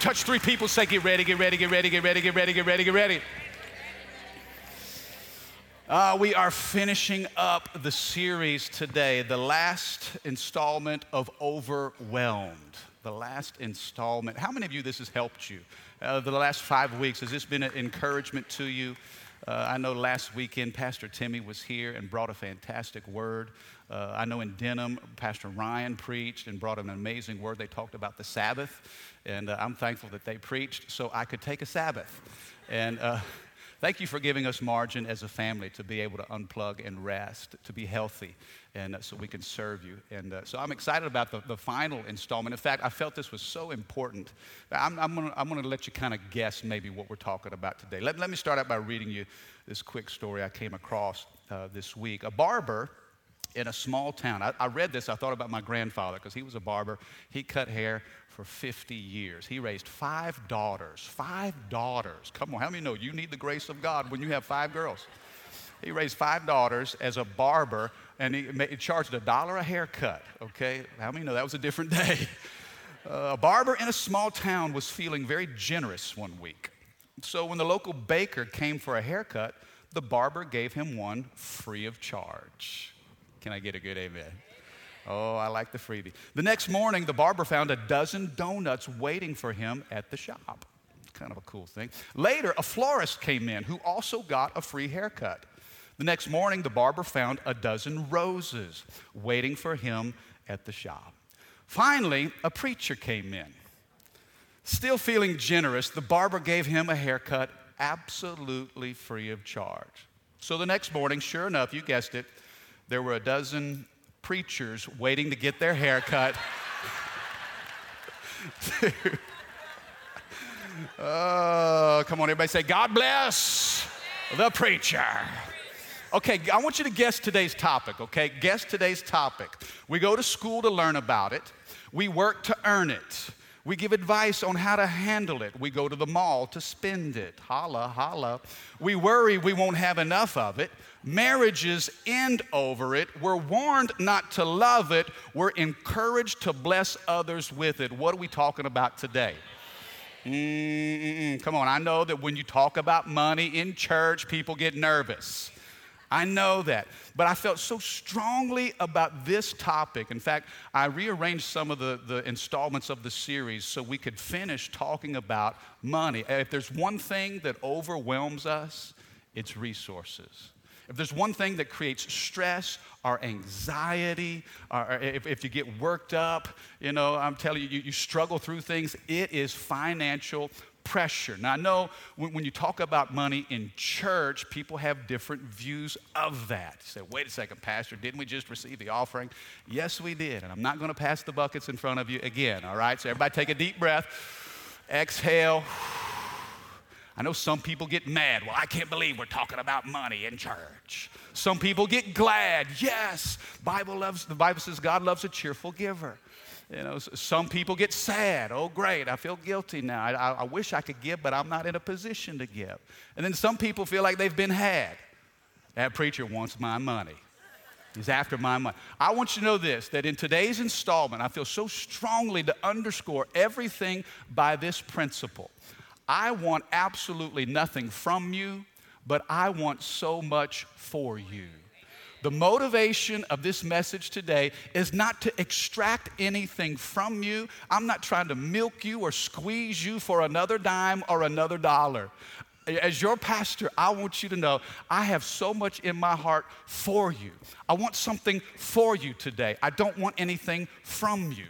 Touch three people. Say, get ready, get ready, get ready, get ready, get ready, get ready, get ready. Uh, we are finishing up the series today, the last installment of Overwhelmed. The last installment. How many of you this has helped you? Uh, the last five weeks, has this been an encouragement to you? Uh, I know last weekend Pastor Timmy was here and brought a fantastic word. Uh, I know in Denham, Pastor Ryan preached and brought an amazing word. They talked about the Sabbath, and uh, I'm thankful that they preached so I could take a Sabbath. And uh, Thank you for giving us margin as a family to be able to unplug and rest, to be healthy, and uh, so we can serve you. And uh, so I'm excited about the, the final installment. In fact, I felt this was so important. I'm, I'm going to let you kind of guess maybe what we're talking about today. Let, let me start out by reading you this quick story I came across uh, this week. A barber in a small town. I, I, read this, I thought about my grandfather because he was a barber. He cut hair for 50 years. He raised five daughters. Five daughters. Come on, how many know you need the grace of God when you have five girls? He raised five daughters as a barber and he, he charged a dollar a haircut, okay? How many know that was a different day? Uh, a barber in a small town was feeling very generous one week. So when the local baker came for a haircut, the barber gave him one free of charge. Can I get a good amen? Oh, I like the freebie. The next morning, the barber found a dozen donuts waiting for him at the shop. Kind of a cool thing. Later, a florist came in who also got a free haircut. The next morning, the barber found a dozen roses waiting for him at the shop. Finally, a preacher came in. Still feeling generous, the barber gave him a haircut absolutely free of charge. So the next morning, sure enough, you guessed it, there were a dozen preachers waiting to get their hair cut. oh, come on, everybody say, God bless the preacher. Okay, I want you to guess today's topic, okay? Guess today's topic. We go to school to learn about it, we work to earn it. We give advice on how to handle it. We go to the mall to spend it. Holla, holla. We worry we won't have enough of it. Marriages end over it. We're warned not to love it. We're encouraged to bless others with it. What are we talking about today? Mm-mm-mm. Come on, I know that when you talk about money in church, people get nervous. I know that. But I felt so strongly about this topic. In fact, I rearranged some of the, the installments of the series so we could finish talking about money. If there's one thing that overwhelms us, it's resources. If there's one thing that creates stress or anxiety, or if, if you get worked up, you know, I'm telling you, you, you struggle through things, it is financial pressure. Now, I know when, when, you talk about money in church, people have different views of that. You say, wait a second, Pastor, didn't we just receive the offering? Yes, we did. And I'm not going to pass the buckets in front of you again, all right? So, everybody take a deep breath, exhale. I know some people get mad. Well, I can't believe we're talking about money in church. Some people get glad. Yes, Bible loves the Bible says God loves a cheerful giver. You know, some people get sad. Oh, great, I feel guilty now. I, I, wish I could give, but I'm not in a position to give. And then some people feel like they've been had. That preacher wants my money. He's after my money. I want you to know this that in today's installment, I feel so strongly to underscore everything by this principle. I want absolutely nothing from you, but I want so much for you. The motivation of this message today is not to extract anything from you. I'm not trying to milk you or squeeze you for another dime or another dollar. As your pastor, I want you to know I have so much in my heart for you. I want something for you today. I don't want anything from you.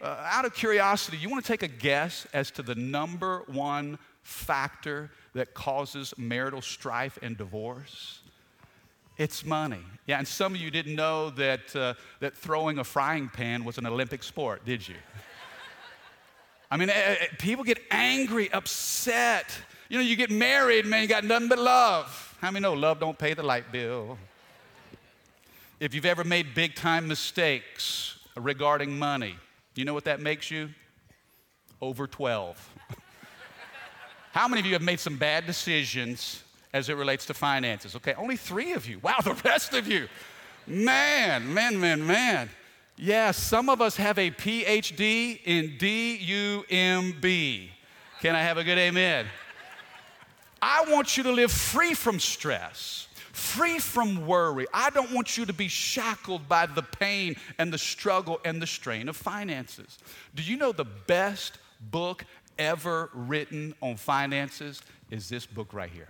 Uh, out of curiosity, you want to take a guess as to the number one factor that causes marital strife and divorce? It's money. Yeah, and some of you didn't know that, uh, that throwing a frying pan was an Olympic sport, did you? I mean, eh, eh, people get angry, upset. You know, you get married, man, you got nothing but love. How many know love don't pay the light bill? If you've ever made big time mistakes regarding money, you know what that makes you? Over 12. How many of you have made some bad decisions as it relates to finances? Okay, only three of you. Wow, the rest of you. Man, man, man, man. Yeah, some of us have a PhD in D U M B. Can I have a good amen? I want you to live free from stress, free from worry. I don't want you to be shackled by the pain and the struggle and the strain of finances. Do you know the best book ever written on finances is this book right here?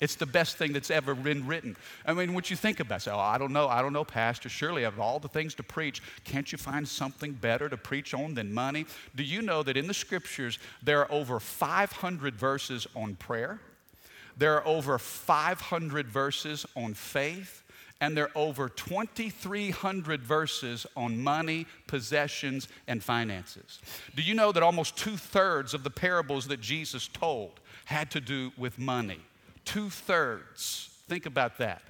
It's the best thing that's ever been written. I mean, what you think about, say, oh, I don't know, I don't know, Pastor. Surely, of all the things to preach, can't you find something better to preach on than money? Do you know that in the scriptures there are over 500 verses on prayer? There are over 500 verses on faith, and there are over 2,300 verses on money, possessions, and finances. Do you know that almost two thirds of the parables that Jesus told had to do with money? Two thirds. Think about that.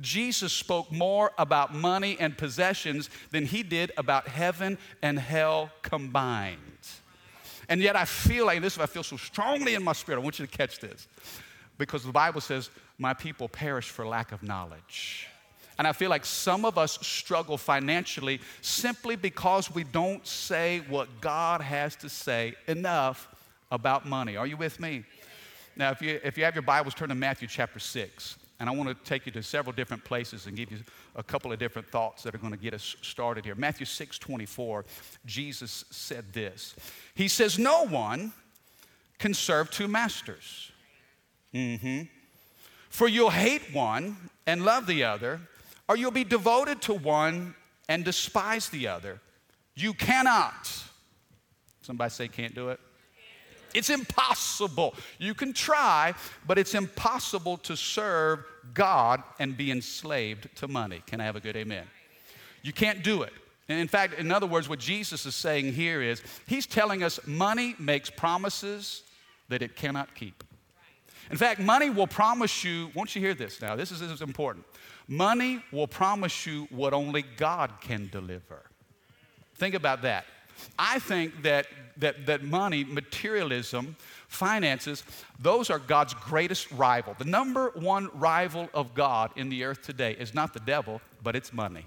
Jesus spoke more about money and possessions than he did about heaven and hell combined. And yet I feel like this, I feel so strongly in my spirit. I want you to catch this. Because the Bible says, My people perish for lack of knowledge. And I feel like some of us struggle financially simply because we don't say what God has to say enough about money. Are you with me? Now, if you, if you have your Bibles, turn to Matthew chapter 6. And I want to take you to several different places and give you a couple of different thoughts that are going to get us started here. Matthew 6 24, Jesus said this He says, No one can serve two masters. Mm-hmm. For you'll hate one and love the other, or you'll be devoted to one and despise the other. You cannot. Somebody say, can't do it? It's impossible. You can try, but it's impossible to serve God and be enslaved to money. Can I have a good amen? You can't do it. And in fact, in other words, what Jesus is saying here is he's telling us money makes promises that it cannot keep. In fact, money will promise you, won't you hear this now? This is, this is important. Money will promise you what only God can deliver. Think about that. I think that, that, that money, materialism, finances, those are God's greatest rival. The number one rival of God in the earth today is not the devil, but it's money.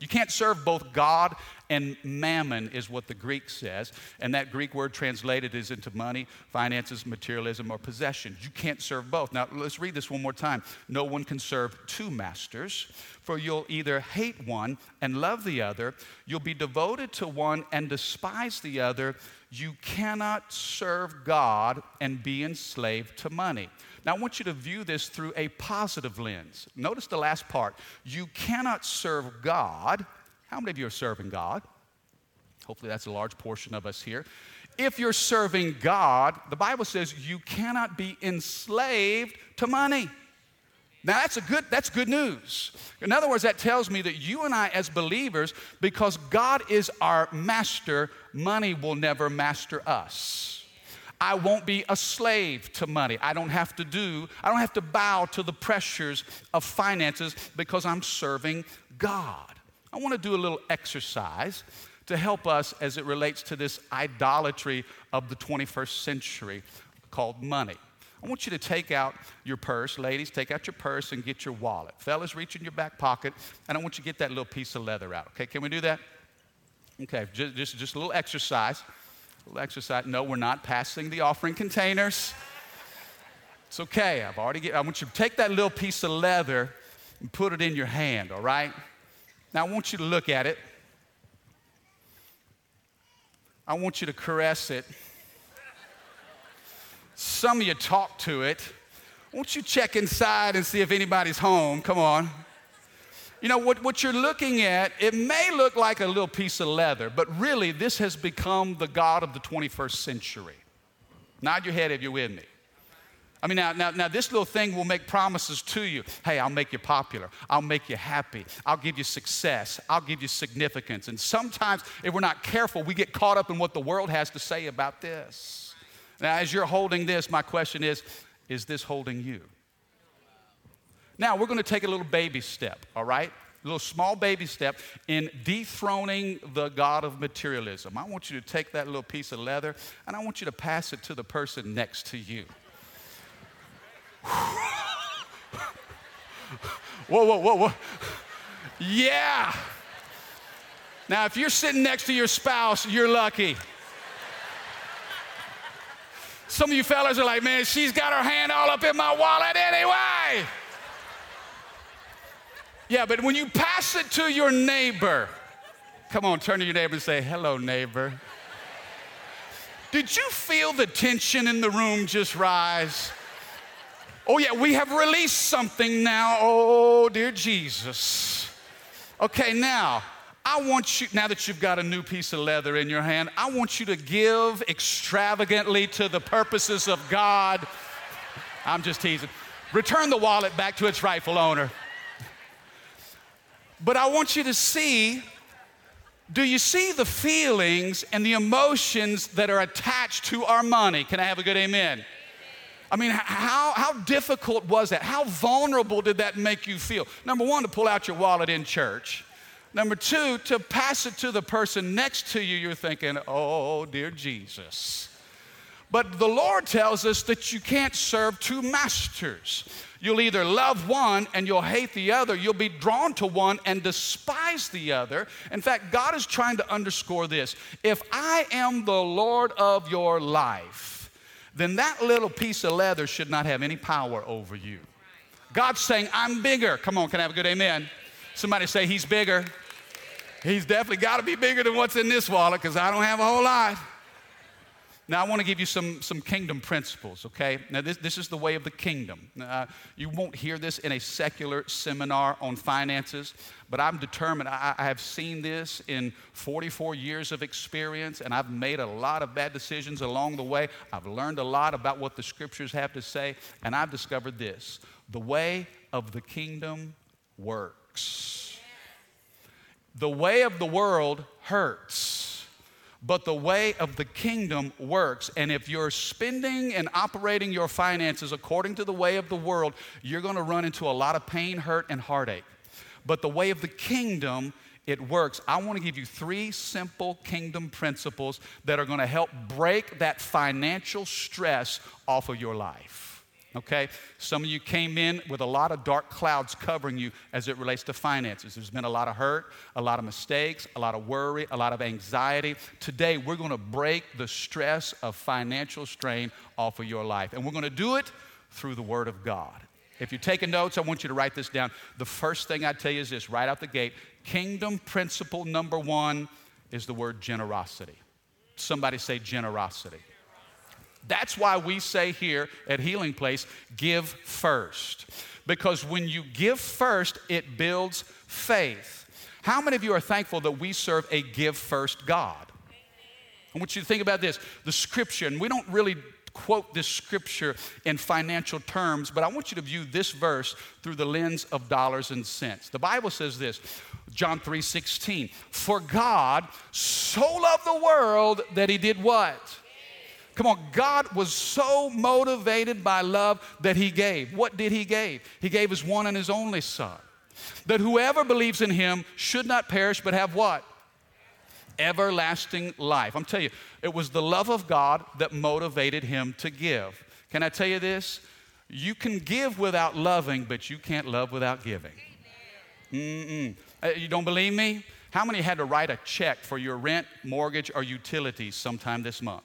You can't serve both God and mammon, is what the Greek says. And that Greek word translated is into money, finances, materialism, or possession. You can't serve both. Now, let's read this one more time. No one can serve two masters, for you'll either hate one and love the other, you'll be devoted to one and despise the other. You cannot serve God and be enslaved to money. Now, I want you to view this through a positive lens. Notice the last part. You cannot serve God. How many of you are serving God? Hopefully, that's a large portion of us here. If you're serving God, the Bible says you cannot be enslaved to money. Now that's a good that's good news. In other words, that tells me that you and I as believers because God is our master, money will never master us. I won't be a slave to money. I don't have to do, I don't have to bow to the pressures of finances because I'm serving God. I want to do a little exercise to help us as it relates to this idolatry of the 21st century called money. I want you to take out your purse. Ladies, take out your purse and get your wallet. Fellas, reach in your back pocket, and I want you to get that little piece of leather out. Okay, can we do that? Okay, just, just, just a little exercise exercise. No, we're not passing the offering containers. It's okay. I've already get, I want you to take that little piece of leather and put it in your hand, all right? Now I want you to look at it. I want you to caress it. Some of you talk to it. Won't you check inside and see if anybody's home? Come on. You know, what, what you're looking at, it may look like a little piece of leather, but really, this has become the God of the 21st century. Nod your head if you're with me. I mean, now, now, now, this little thing will make promises to you. Hey, I'll make you popular. I'll make you happy. I'll give you success. I'll give you significance. And sometimes, if we're not careful, we get caught up in what the world has to say about this. Now, as you're holding this, my question is is this holding you? Now, we're going to take a little baby step, all right? A little small baby step in dethroning the God of materialism. I want you to take that little piece of leather and I want you to pass it to the person next to you. whoa, whoa, whoa, whoa. Yeah. Now, if you're sitting next to your spouse, you're lucky. Some of you fellas are like, man, she's got her hand all up in my wallet anyway. Yeah, but when you pass it to your neighbor, come on, turn to your neighbor and say, hello, neighbor. Did you feel the tension in the room just rise? Oh, yeah, we have released something now. Oh, dear Jesus. Okay, now, I want you, now that you've got a new piece of leather in your hand, I want you to give extravagantly to the purposes of God. I'm just teasing. Return the wallet back to its rightful owner. But I want you to see do you see the feelings and the emotions that are attached to our money? Can I have a good amen? I mean, how, how difficult was that? How vulnerable did that make you feel? Number one, to pull out your wallet in church. Number two, to pass it to the person next to you, you're thinking, oh, dear Jesus. But the Lord tells us that you can't serve two masters. You'll either love one and you'll hate the other. You'll be drawn to one and despise the other. In fact, God is trying to underscore this. If I am the Lord of your life, then that little piece of leather should not have any power over you. God's saying, I'm bigger. Come on, can I have a good amen? Somebody say, He's bigger. He's definitely got to be bigger than what's in this wallet because I don't have a whole lot. Now, I want to give you some, some kingdom principles, okay? Now, this, this is the way of the kingdom. Uh, you won't hear this in a secular seminar on finances, but I'm determined. I, I, have seen this in 44 years of experience, and I've made a lot of bad decisions along the way. I've learned a lot about what the scriptures have to say, and I've discovered this the way of the kingdom works. The way of the world hurts but the way of the kingdom works. And if you're spending and operating your finances according to the way of the world, you're going to run into a lot of pain, hurt, and heartache. But the way of the kingdom, it works. I want to give you three simple kingdom principles that are going to help break that financial stress off of your life. Okay? Some of you came in with a lot of dark clouds covering you as it relates to finances. There's been a lot of hurt, a lot of mistakes, a lot of worry, a lot of anxiety. Today, we're going to break the stress of financial strain off of your life. And we're going to do it through the Word of God. If you're taking notes, I want you to write this down. The first thing I tell you is this right out the gate kingdom principle number one is the word generosity. Somebody say generosity. That's why we say here at Healing Place, give first. Because when you give first, it builds faith. How many of you are thankful that we serve a give first God? I want you to think about this the scripture, and we don't really quote this scripture in financial terms, but I want you to view this verse through the lens of dollars and cents. The Bible says this, John 3 16, for God so loved the world that he did what? Come on, God was so motivated by love that He gave. What did He give? He gave His one and His only Son. That whoever believes in Him should not perish but have what? Everlasting life. I'm telling you, it was the love of God that motivated Him to give. Can I tell you this? You can give without loving, but you can't love without giving. Mm-mm. Uh, you don't believe me? How many had to write a check for your rent, mortgage, or utilities sometime this month?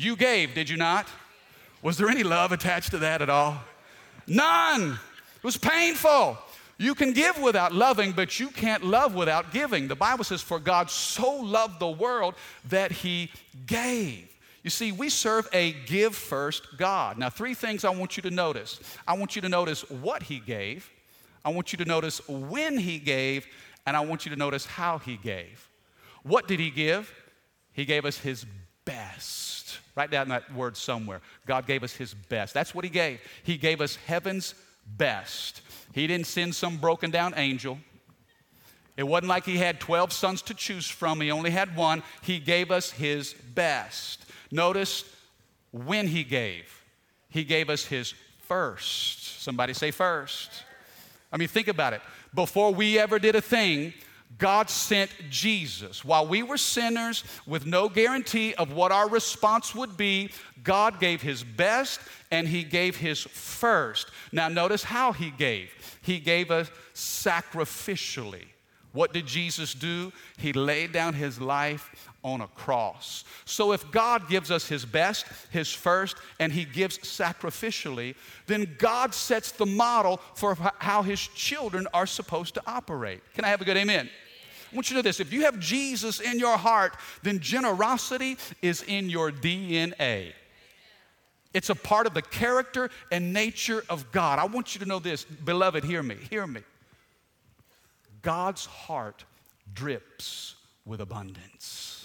You gave, did you not? Was there any love attached to that at all? None. It was painful. You can give without loving, but you can't love without giving. The Bible says, For God so loved the world that he gave. You see, we serve a give first God. Now, three things I want you to notice. I want you to notice what he gave, I want you to notice when he gave, and I want you to notice how he gave. What did he give? He gave us his best. Write down that word somewhere. God gave us His best. That's what He gave. He gave us heaven's best. He didn't send some broken down angel. It wasn't like He had 12 sons to choose from, He only had one. He gave us His best. Notice when He gave, He gave us His first. Somebody say first. I mean, think about it. Before we ever did a thing, God sent Jesus. While we were sinners with no guarantee of what our response would be, God gave His best and He gave His first. Now, notice how He gave. He gave us sacrificially. What did Jesus do? He laid down His life on a cross. So, if God gives us His best, His first, and He gives sacrificially, then God sets the model for how His children are supposed to operate. Can I have a good amen? I want you to know this if you have Jesus in your heart, then generosity is in your DNA. It's a part of the character and nature of God. I want you to know this, beloved, hear me, hear me. God's heart drips with abundance.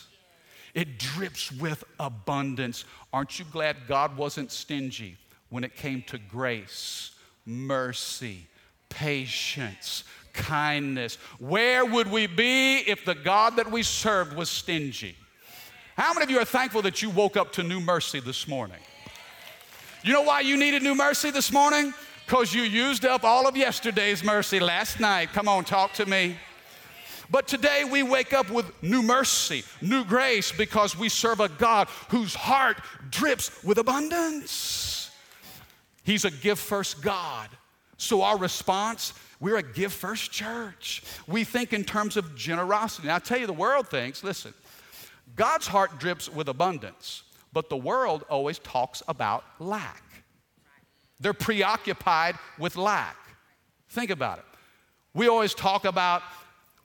It drips with abundance. Aren't you glad God wasn't stingy when it came to grace, mercy, patience, kindness. Where would we be if the God that we served was stingy? How many of you are thankful that you woke up to new mercy this morning? You know why you needed new mercy this morning? Because you used up all of yesterday's mercy last night. Come on, talk to me. But today we wake up with new mercy, new grace, because we serve a God whose heart drips with abundance. He's a give first God. So our response we're a give first church. We think in terms of generosity. Now, I tell you, the world thinks, listen, God's heart drips with abundance, but the world always talks about lack. They're preoccupied with lack. Think about it. We always talk about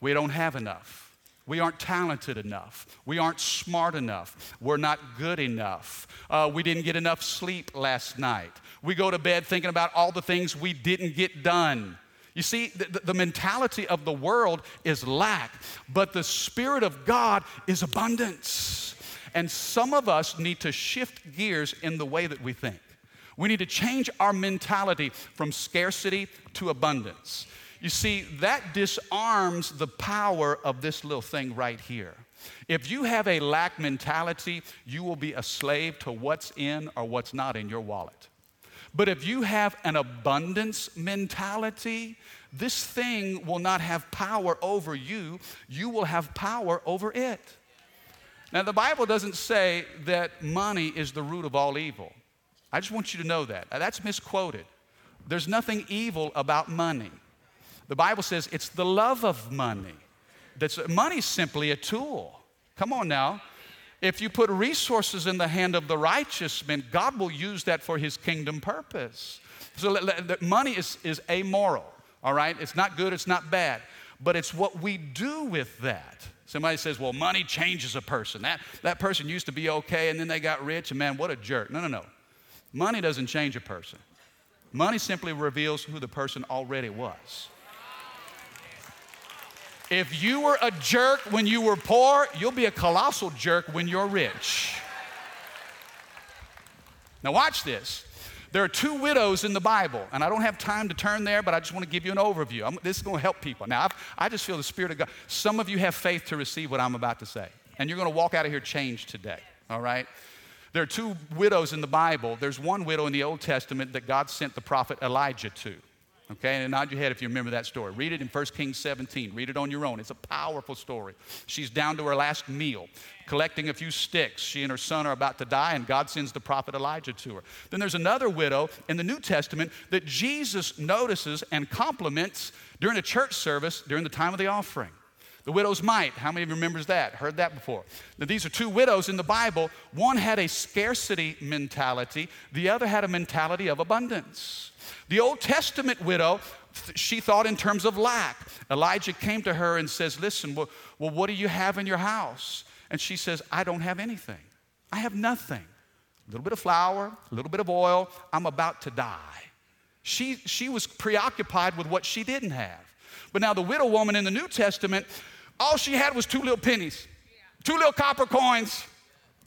we don't have enough. We aren't talented enough. We aren't smart enough. We're not good enough. Uh, we didn't get enough sleep last night. We go to bed thinking about all the things we didn't get done. You see, the, the, mentality of the world is lack, but the Spirit of God is abundance. And some of us need to shift gears in the way that we think. We need to change our mentality from scarcity to abundance. You see, that disarms the power of this little thing right here. If you have a lack mentality, you will be a slave to what's in or what's not in your wallet. But if you have an abundance mentality, this thing will not have power over you, you will have power over it. Now, the Bible doesn't say that money is the root of all evil. I just want you to know that. That's misquoted. There's nothing evil about money. The Bible says it's the love of money. That's money's simply a tool. Come on now. If you put resources in the hand of the righteous man, God will use that for his kingdom purpose. So money is, is amoral, all right? It's not good, it's not bad, but it's what we do with that. Somebody says, well, money changes a person. That, that person used to be okay and then they got rich and man, what a jerk. No, no, no. Money doesn't change a person. Money simply reveals who the person already was. If you were a jerk when you were poor, you'll be a colossal jerk when you're rich. Now, watch this. There are two widows in the Bible, and I don't have time to turn there, but I just want to give you an overview. I'm, this is going to help people. Now, I've, i just feel the Spirit of God. Some of you have faith to receive what I'm about to say, and you're going to walk out of here changed today, all right? There are two widows in the Bible. There's one widow in the Old Testament that God sent the prophet Elijah to. Okay, and nod your head if you remember that story. Read it in 1 Kings 17. Read it on your own. It's a powerful story. She's down to her last meal, collecting a few sticks. She and her son are about to die, and God sends the prophet Elijah to her. Then there's another widow in the New Testament that Jesus notices and compliments during a church service during the time of the offering. The widow's mite. How many of you remembers that? Heard that before. Now, these are two widows in the Bible. One had a scarcity mentality, the other had a mentality of abundance. The Old Testament widow, she thought in terms of lack. Elijah came to her and says, Listen, well, well, what do you have in your house? And she says, I don't have anything. I have nothing. A little bit of flour, a little bit of oil. I'm about to die. She, she was preoccupied with what she didn't have. But now, the widow woman in the New Testament, all she had was two little pennies, two little copper coins.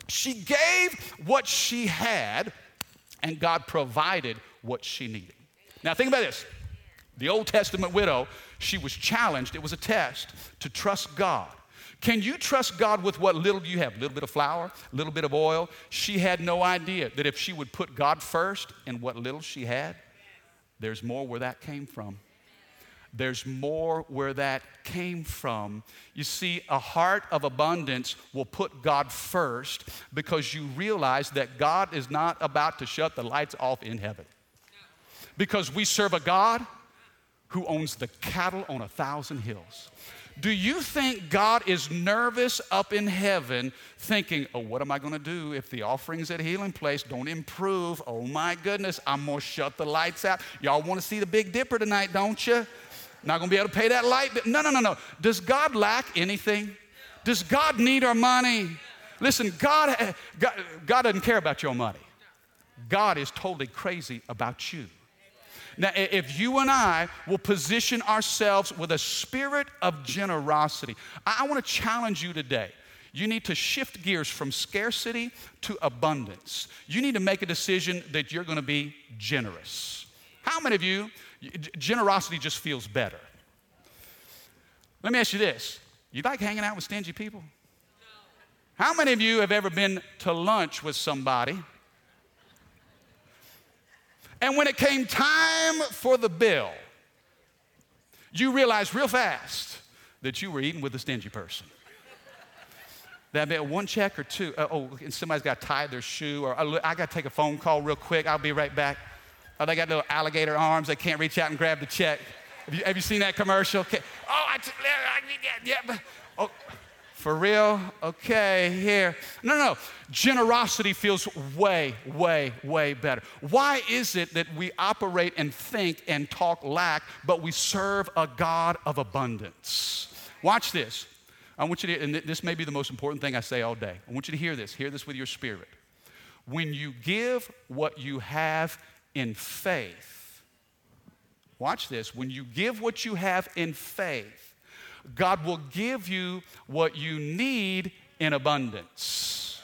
She gave what she had, and God provided what she needed. Now, think about this. The Old Testament widow, she was challenged, it was a test to trust God. Can you trust God with what little you have? A little bit of flour, a little bit of oil. She had no idea that if she would put God first in what little she had, there's more where that came from. There's more where that came from. You see, a heart of abundance will put God first because you realize that God is not about to shut the lights off in heaven. Because we serve a God who owns the cattle on a thousand hills. Do you think God is nervous up in heaven thinking, oh, what am I going to do if the offerings at Healing Place don't improve? Oh my goodness, I'm going to shut the lights out. Y'all want to see the Big Dipper tonight, don't you? Not going to be able to pay that light. No, no, no, no. Does God lack anything? Does God need our money? Listen, God, eh, God, God doesn't care about your money. God is totally crazy about you. Now, if you and I will position ourselves with a spirit of generosity, I want to challenge you today. You need to shift gears from scarcity to abundance. You need to make a decision that you're going to be generous. How many of you, generosity just feels better? Let me ask you this you like hanging out with stingy people? How many of you have ever been to lunch with somebody and when it came time for the bill, you realized real fast that you were eating with a stingy person. That be one check or two. Uh, oh, and somebody's got to tie their shoe, or uh, I got to take a phone call real quick. I'll be right back. Oh, they got little alligator arms. They can't reach out and grab the check. Have you, have you seen that commercial? Okay. Oh, I, yeah, yeah. Oh, for real? Okay, here. No, no. Generosity feels way, way, way better. Why is it that we operate and think and talk lack, but we serve a God of abundance? Watch this. I want you to, and this may be the most important thing I say all day. I want you to hear this. Hear this with your spirit. When you give what you have in faith, watch this. When you give what you have in faith, God will give you what you need in abundance.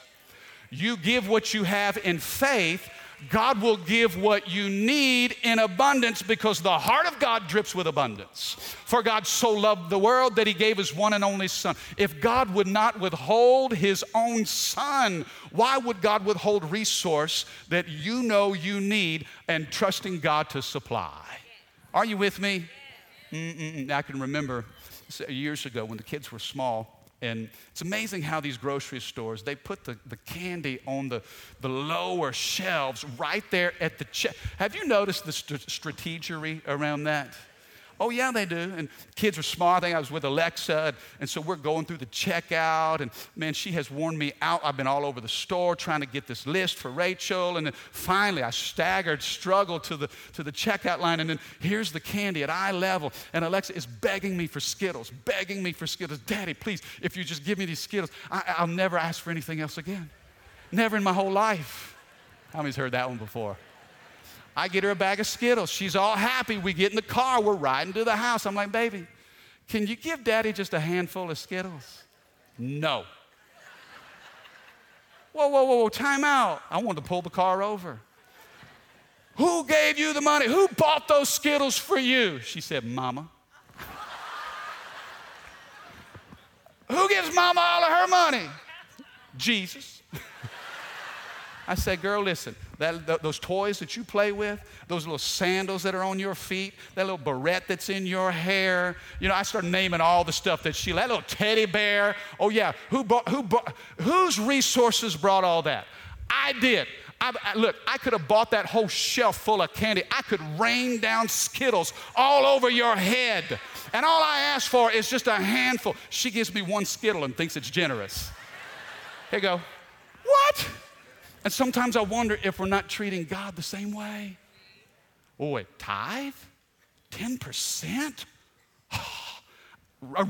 You give what you have in faith, God will give what you need in abundance because the heart of God drips with abundance. For God so loved the world that he gave his one and only Son. If God would not withhold his own Son, why would God withhold resource that you know you need and trusting God to supply? Are you with me? Mm-mm-mm. I can remember years ago when the kids were small. And it's amazing how these grocery stores, they put the, the candy on the, the lower shelves right there at the check. Have you noticed the st- strategery around that? Oh, yeah, they do. And kids are smart. I think I was with Alexa, and, and, so we're going through the checkout. And man, she has worn me out. I've been all over the store trying to get this list for Rachel. And then finally, I staggered, struggled to the, to the checkout line. And then here's the candy at eye level. And Alexa is begging me for Skittles, begging me for Skittles. Daddy, please, if you just give me these Skittles, I, I'll never ask for anything else again. Never in my whole life. How many's heard that one before? I get her a bag of Skittles. She's all happy. We get in the car. We're riding to the house. I'm like, baby, can you give daddy just a handful of Skittles? No. Whoa, whoa, whoa, whoa, time out. I wanted to pull the car over. Who gave you the money? Who bought those Skittles for you? She said, Mama. Who gives Mama all of her money? Jesus. I said, Girl, listen, that, th- those toys that you play with, those little sandals that are on your feet, that little barrette that's in your hair. You know, I start naming all the stuff that she, that little teddy bear. Oh, yeah, who bought, who bought, whose resources brought all that? I did. I, I, look, I could have bought that whole shelf full of candy. I could rain down Skittles all over your head. And all I ask for is just a handful. She gives me one Skittle and thinks it's generous. Here you go. What? And sometimes I wonder if we're not treating God the same way. Oh, tithe? 10%?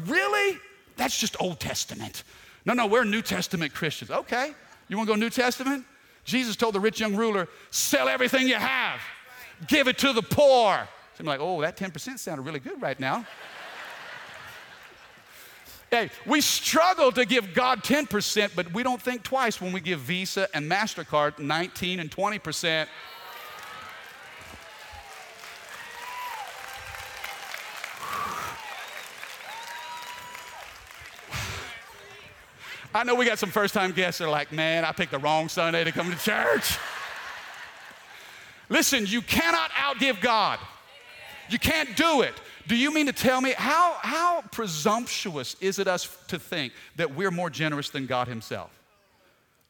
really? That's just Old Testament. No, no, we're New Testament Christians. Okay, you want to go New Testament? Jesus told the rich young ruler, sell everything you have, give it to the poor. So I'm like, oh, that 10% sounded really good right now. Hey, we struggle to give God 10%, but we don't think twice when we give Visa and MasterCard 19 and 20%. I know we got some first time guests that are like, man, I picked the wrong Sunday to come to church. Listen, you cannot outgive God. You can't do it. Do you mean to tell me how, how presumptuous is it us to think that we're more generous than God Himself?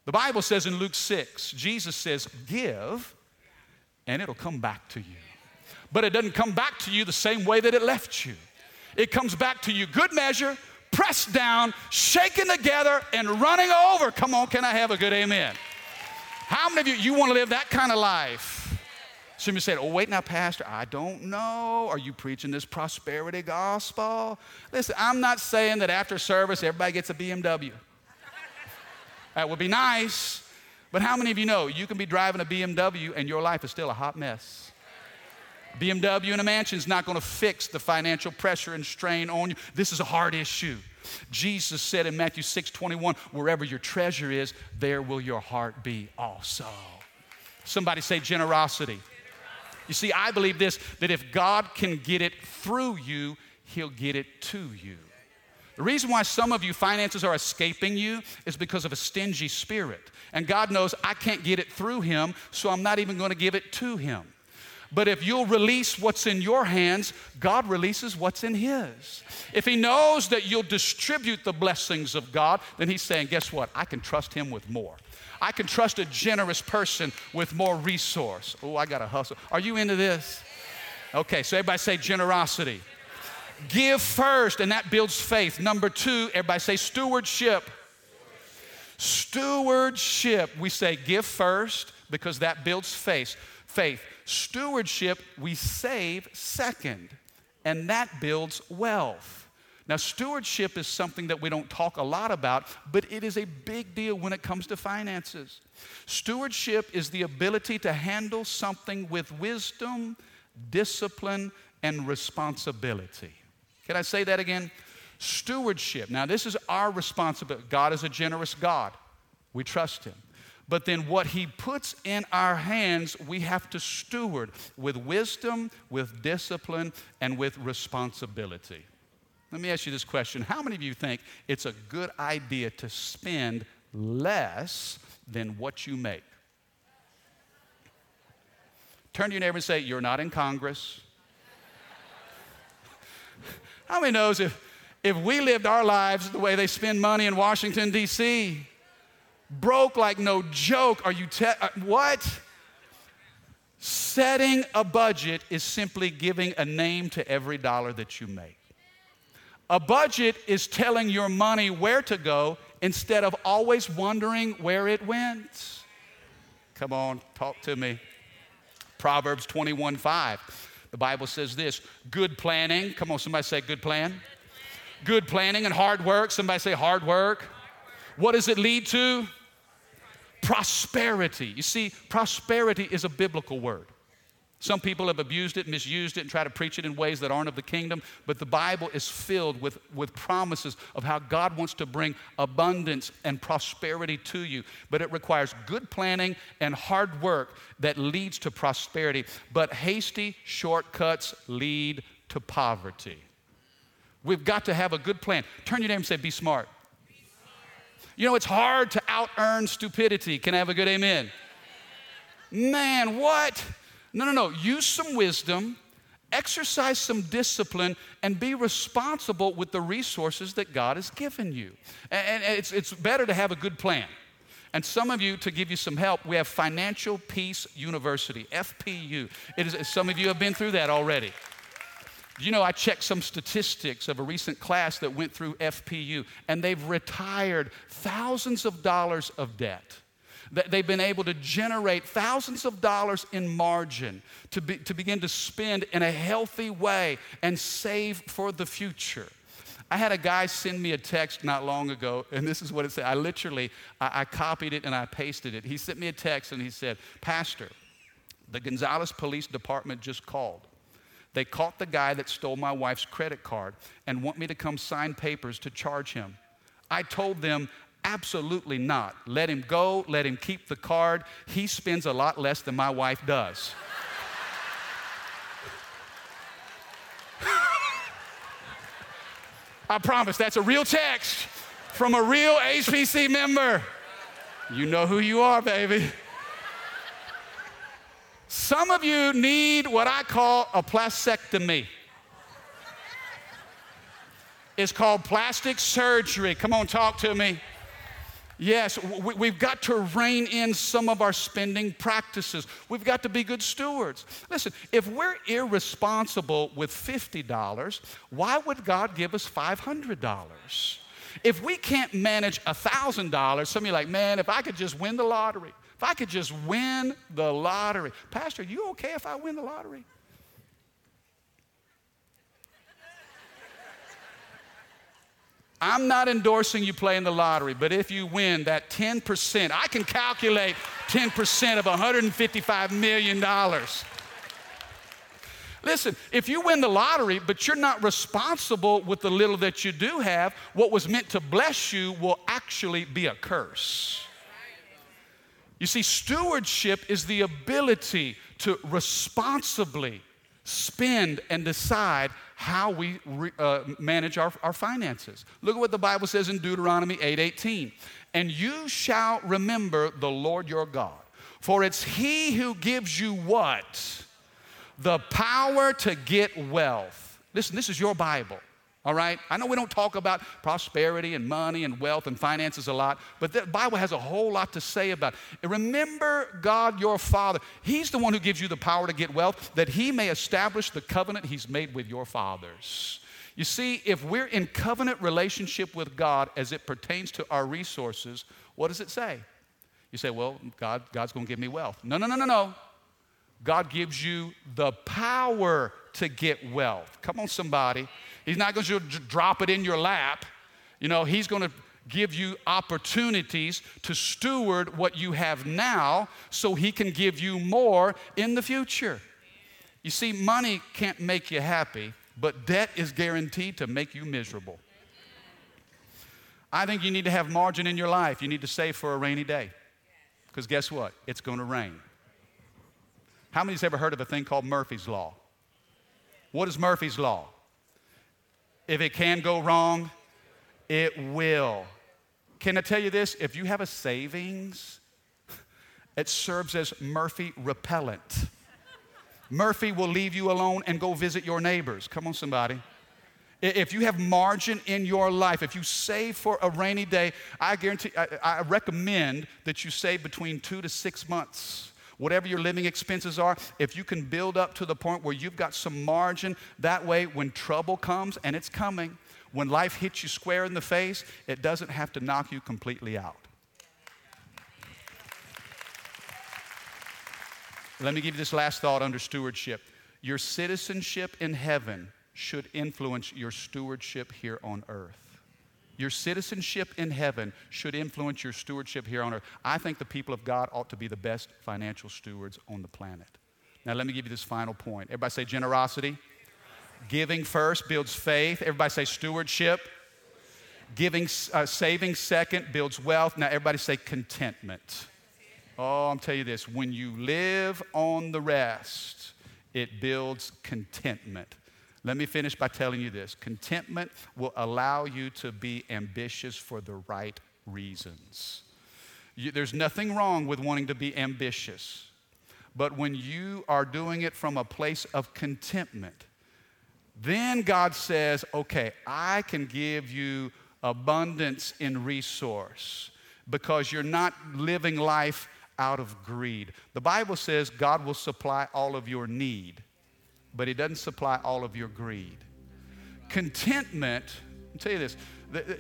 The Bible says in Luke 6, Jesus says, Give, and it'll come back to you. But it doesn't come back to you the same way that it left you. It comes back to you good measure, pressed down, shaken together, and running over. Come on, can I have a good amen? How many of you, you want to live that kind of life? Some said, Oh, wait now, Pastor, I don't know. Are you preaching this prosperity gospel? Listen, I'm not saying that after service everybody gets a BMW. that would be nice. But how many of you know you can be driving a BMW and your life is still a hot mess? BMW in a mansion is not going to fix the financial pressure and strain on you. This is a hard issue. Jesus said in Matthew 6 21, wherever your treasure is, there will your heart be also. Somebody say generosity. You see, I believe this that if God can get it through you, He'll get it to you. The reason why some of you finances are escaping you is because of a stingy spirit. And God knows I can't get it through Him, so I'm not even going to give it to Him. But if you'll release what's in your hands, God releases what's in His. If He knows that you'll distribute the blessings of God, then He's saying, guess what? I can trust Him with more. I can trust a generous person with more resource. Oh, I got to hustle. Are you into this? Okay, so everybody say generosity. Give first, and that builds faith. Number two, everybody say stewardship. Stewardship. We say give first because that builds faith. Faith. Stewardship, we save second, and that builds wealth. Now, stewardship is something that we don't talk a lot about, but it is a big deal when it comes to finances. Stewardship is the ability to handle something with wisdom, discipline, and responsibility. Can I say that again? Stewardship. Now, this is our responsibility. God is a generous God. We trust Him. But then what He puts in our hands, we have to steward with wisdom, with discipline, and with responsibility. Let me ask you this question How many of you think it's a good idea to spend less than what you make? Turn to your neighbor and say, You're not in Congress. How many knows if, if we lived our lives the way they spend money in Washington, D.C., broke like no joke. Are you te- uh, what? Setting a budget is simply giving a name to every dollar that you make. A budget is telling your money where to go instead of always wondering where it went. Come on, talk to me. Proverbs 21 5. The Bible says this good planning. Come on, somebody say good plan. Good planning and hard work. Somebody say hard work. What does it lead to? prosperity. You see, prosperity is a biblical word. Some people have abused it, misused it, and try to preach it in ways that aren't of the kingdom, but the Bible is filled with, with promises of how God wants to bring abundance and prosperity to you. But it requires good planning and hard work that leads to prosperity. But hasty shortcuts lead to poverty. We've got to have a good plan. Turn your name and say, Be smart. You know, it's hard to out earn stupidity. Can I have a good amen? Man, what? No, no, no. Use some wisdom, exercise some discipline, and be responsible with the resources that God has given you. And it's, it's better to have a good plan. And some of you, to give you some help, we have Financial Peace University, FPU. It is, some of you have been through that already. You know, I checked some statistics of a recent class that went through FPU, and they've retired thousands of dollars of debt. They've been able to generate thousands of dollars in margin to, be, to begin to spend in a healthy way and save for the future. I had a guy send me a text not long ago, and this is what it said. I literally, I, I copied it and I pasted it. He sent me a text and he said, Pastor, the Gonzales Police Department just called They caught the guy that stole my wife's credit card and want me to come sign papers to charge him. I told them, absolutely not. Let him go, let him keep the card. He spends a lot less than my wife does. I promise that's a real text from a real HPC member. You know who you are, baby. Some of you need what I call a plastectomy. It's called plastic surgery. Come on, talk to me. Yes, we, have got to rein in some of our spending practices. We've got to be good stewards. Listen, if we're irresponsible with $50, why would God give us $500? If we can't manage $1,000, some of you are like, man, if I could just win the lottery. If I could just win the lottery. Pastor, you okay if I win the lottery? I'm not endorsing you playing the lottery, but if you win that 10%, I can calculate 10% of $155 million. Listen, if you win the lottery, but you're not responsible with the little that you do have, what was meant to bless you will actually be a curse. You see, stewardship is the ability to responsibly spend and decide how we re, uh, manage our, our finances. Look at what the Bible says in Deuteronomy 8:18. And you shall remember the Lord your God, for it's He who gives you what? The power to get wealth. Listen, this is your Bible. All right? I know we don't talk about prosperity and money and wealth and finances a lot, but the Bible has a whole lot to say about it. Remember God your Father. He's the one who gives you the power to get wealth, that He may establish the covenant He's made with your fathers. You see, if we're in covenant relationship with God as it pertains to our resources, what does it say? You say, well, God, God's going to give me wealth. No, no, no, no, no. God gives you the power to get wealth. Come on, somebody. He's not going to drop it in your lap. You know, He's going to give you opportunities to steward what you have now so He can give you more in the future. You see, money can't make you happy, but debt is guaranteed to make you miserable. I think you need to have margin in your life. You need to save for a rainy day. Because guess what? It's going to rain. How many's ever heard of a thing called Murphy's Law? What is Murphy's Law? If it can go wrong, it will. Can I tell you this? If you have a savings, it serves as Murphy repellent. Murphy will leave you alone and go visit your neighbors. Come on, somebody. If you have margin in your life, if you save for a rainy day, I guarantee, I, I recommend that you save between two to six months whatever your living expenses are, if you can build up to the point where you've got some margin, that way when trouble comes, and it's coming, when life hits you square in the face, it doesn't have to knock you completely out. Let me give you this last thought under stewardship. Your citizenship in heaven should influence your stewardship here on earth. Your citizenship in heaven should influence your stewardship here on earth. I think the people of God ought to be the best financial stewards on the planet. Now, let me give you this final point. Everybody say generosity. Giving first builds faith. Everybody say stewardship. Giving, uh, saving second builds wealth. Now, everybody say contentment. Oh, I'm telling you this when you live on the rest, it builds contentment. Let me finish by telling you this contentment will allow you to be ambitious for the right reasons. You, there's nothing wrong with wanting to be ambitious, but when you are doing it from a place of contentment, then God says, okay, I can give you abundance in resource because you're not living life out of greed. The Bible says God will supply all of your need but He doesn't supply all of your greed. Contentment, I'll tell you this,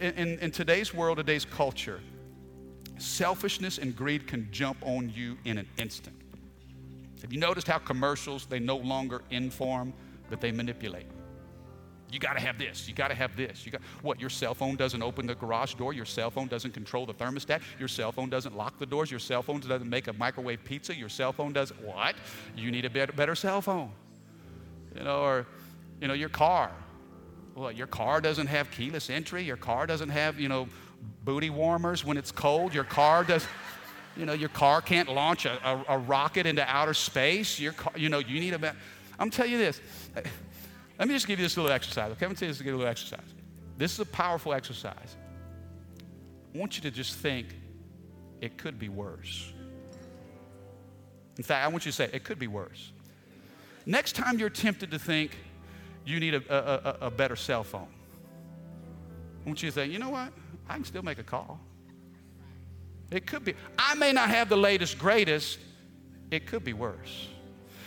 in, in today's world, today's culture, selfishness and greed can jump on you in an instant. Have you noticed how commercials, they no longer inform, but they manipulate? You got to have this. You got to have this. You got what? Your cell phone doesn't open the garage door. Your cell phone doesn't control the thermostat. Your cell phone doesn't lock the doors. Your cell phone doesn't make a microwave pizza. Your cell phone does what? You need a better, better cell phone. You know, or, you know, your car. Well, your car doesn't have keyless entry. Your car doesn't have, you know, booty warmers when it's cold. Your car does, you know, your car can't launch a, a, a rocket into outer space. Your car, you know, you need a. I'm telling you this. Let me just give you this little exercise. Okay, I'm tell you this little exercise. This is a powerful exercise. I want you to just think it could be worse. In fact, I want you to say it could be worse. Next time you're tempted to think you need a, a, a better cell phone, I want you to say, you know what? I can still make a call. It could be. I may not have the latest, greatest. It could be worse.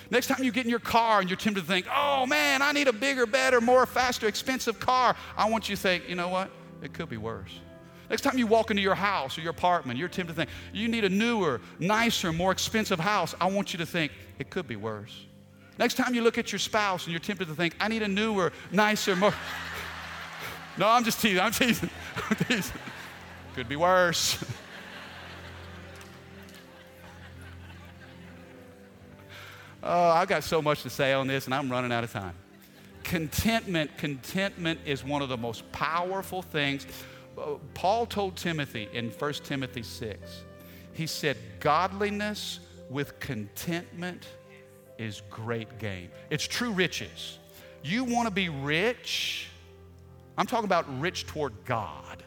Next time you get in your car and you're tempted to think, oh man, I need a bigger, better, more faster, expensive car, I want you to think, you know what? It could be worse. Next time you walk into your house or your apartment, you're tempted to think, you need a newer, nicer, more expensive house. I want you to think, it could be worse. Next time you look at your spouse and you're tempted to think, I need a newer, nicer, more. no, I'm just teasing. I'm teasing. I'm teasing. Could be worse. Oh, I've got so much to say on this, and I'm running out of time. Contentment, contentment is one of the most powerful things. Paul told Timothy in 1 Timothy 6, he said, Godliness with contentment is great gain. It's true riches. You want to be rich? I'm talking about rich toward God.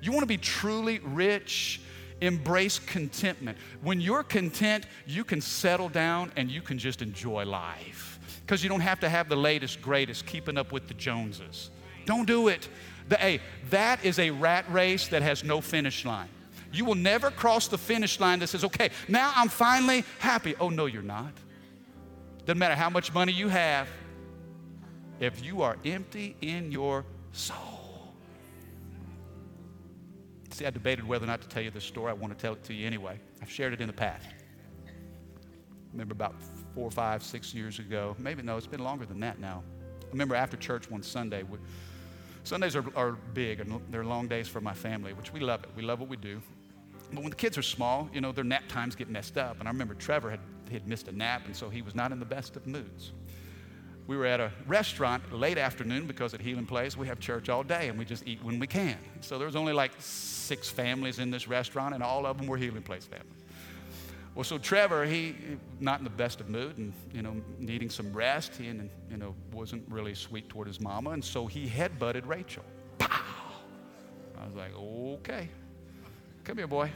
You want to be truly rich? Embrace contentment. When you're content, you can settle down and you can just enjoy life because you don't have to have the latest, greatest, keeping up with the Joneses. Don't do it. The, hey, that is a rat race that has no finish line. You will never cross the finish line that says, okay, now I'm finally happy. Oh, no, you're not. Doesn't matter how much money you have, if you are empty in your soul. See, I debated whether or not to tell you this story. I want to tell it to you anyway. I've shared it in the past. remember about four, five, six years ago. Maybe no, it's been longer than that now. I remember after church one Sunday. We, Sundays are, are big and they're long days for my family, which we love it. We love what we do. But when the kids are small, you know, their nap times get messed up. And I remember Trevor had, had missed a nap, and so he was not in the best of moods we were at a restaurant late afternoon because at Healing Place we have church all day and we just eat when we can. So there was only like six families in this restaurant and all of them were Healing Place families. Well, so Trevor, he not in the best of mood and you know needing some rest. He and you know wasn't really sweet toward his mama, and so he headbutted Rachel. Pow! I was like, okay, come here, boy.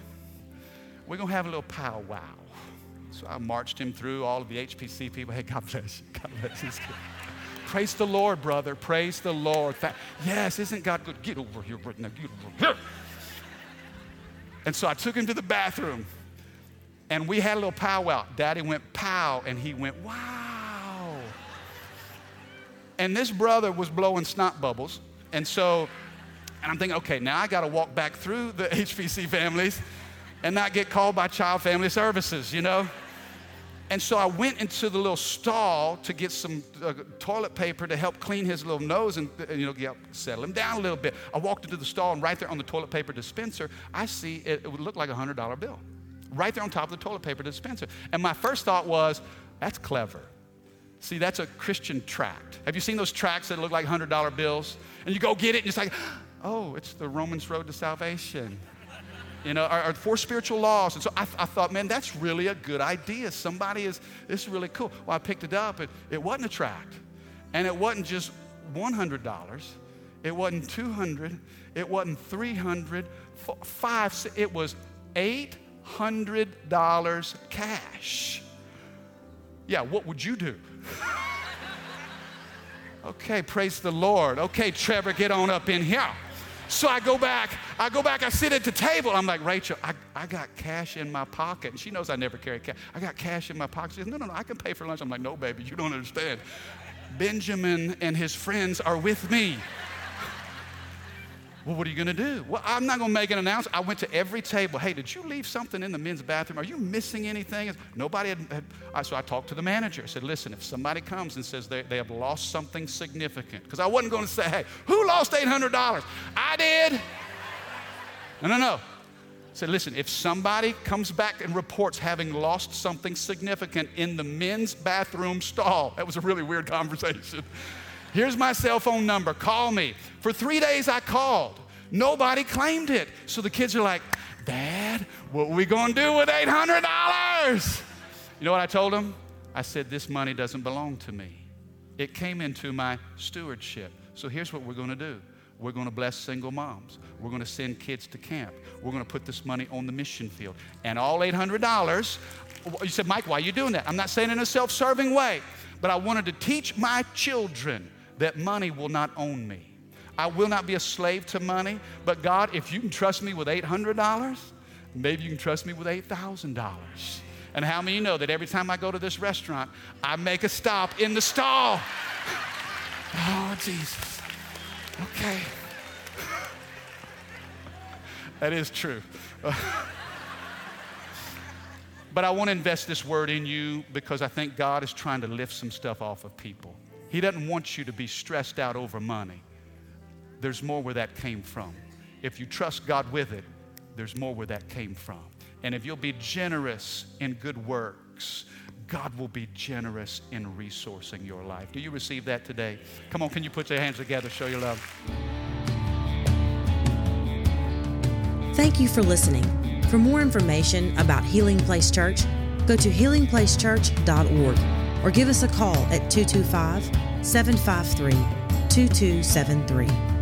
We're gonna have a little powwow. So I marched him through all of the HPC people. Hey, God bless you. God bless you. Praise the Lord, brother. Praise the Lord. Yes, isn't God good? Get over here now. Get over here. And so I took him to the bathroom and we had a little powwow. Daddy went pow and he went wow. And this brother was blowing snot bubbles. And so, and I'm thinking, okay, now I got to walk back through the HPC families and not get called by child family services, you know? And so I went into the little stall to get some uh, toilet paper to help clean his little nose and uh, you know get, settle him down a little bit. I walked into the stall and right there on the toilet paper dispenser, I see it, it would look like a hundred dollar bill, right there on top of the toilet paper dispenser. And my first thought was, that's clever. See, that's a Christian tract. Have you seen those tracts that look like hundred dollar bills? And you go get it, and it's like, oh, it's the Romans Road to Salvation you know, our, our, four spiritual laws. And so I, I, thought, man, that's really a good idea. Somebody is, this is really cool. Well, I picked it up. It, it wasn't a tract. And it wasn't just $100. It wasn't 200. It wasn't 300. Five, it was $800 cash. Yeah, what would you do? okay, praise the Lord. Okay, Trevor, get on up in here. So I go back, I go back, I sit at the table. I'm like, Rachel, I, I got cash in my pocket. And she knows I never carry cash. I got cash in my pocket. She says, No, no, no, I can pay for lunch. I'm like, No, baby, you don't understand. Benjamin and his friends are with me. Well, what are you going to do? Well, I'm not going to make an announcement. I went to every table. Hey, did you leave something in the men's bathroom? Are you missing anything? Nobody had. had so I talked to the manager. I said, listen, if somebody comes and says they, they have lost something significant, because I wasn't going to say, hey, who lost $800? I did. No, no, no. I said, listen, if somebody comes back and reports having lost something significant in the men's bathroom stall, that was a really weird conversation. Here's my cell phone number, call me. For three days I called. Nobody claimed it. So the kids are like, Dad, what are we gonna do with $800? You know what I told them? I said, This money doesn't belong to me. It came into my stewardship. So here's what we're gonna do we're going to bless single moms. We're going to send kids to camp. We're going to put this money on the mission field. And all $800, you said, Mike, why are you doing that? I'm not saying in a self serving way, but I wanted to teach my children that money will not own me. I will not be a slave to money, but God, if you can trust me with $800, maybe you can trust me with $8,000. And how many know that every time I go to this restaurant, I make a stop in the stall? Oh, Jesus. Okay. that is true. but I want to invest this word in you because I think God is trying to lift some stuff off of people. He doesn't want you to be stressed out over money. There's more where that came from. If you trust God with it, there's more where that came from. And if you'll be generous in good works, God will be generous in resourcing your life. Do you receive that today? Come on, can you put your hands together, show your love? Thank you for listening. For more information about Healing Place Church, go to healingplacechurch.org or give us a call at 225 753 2273.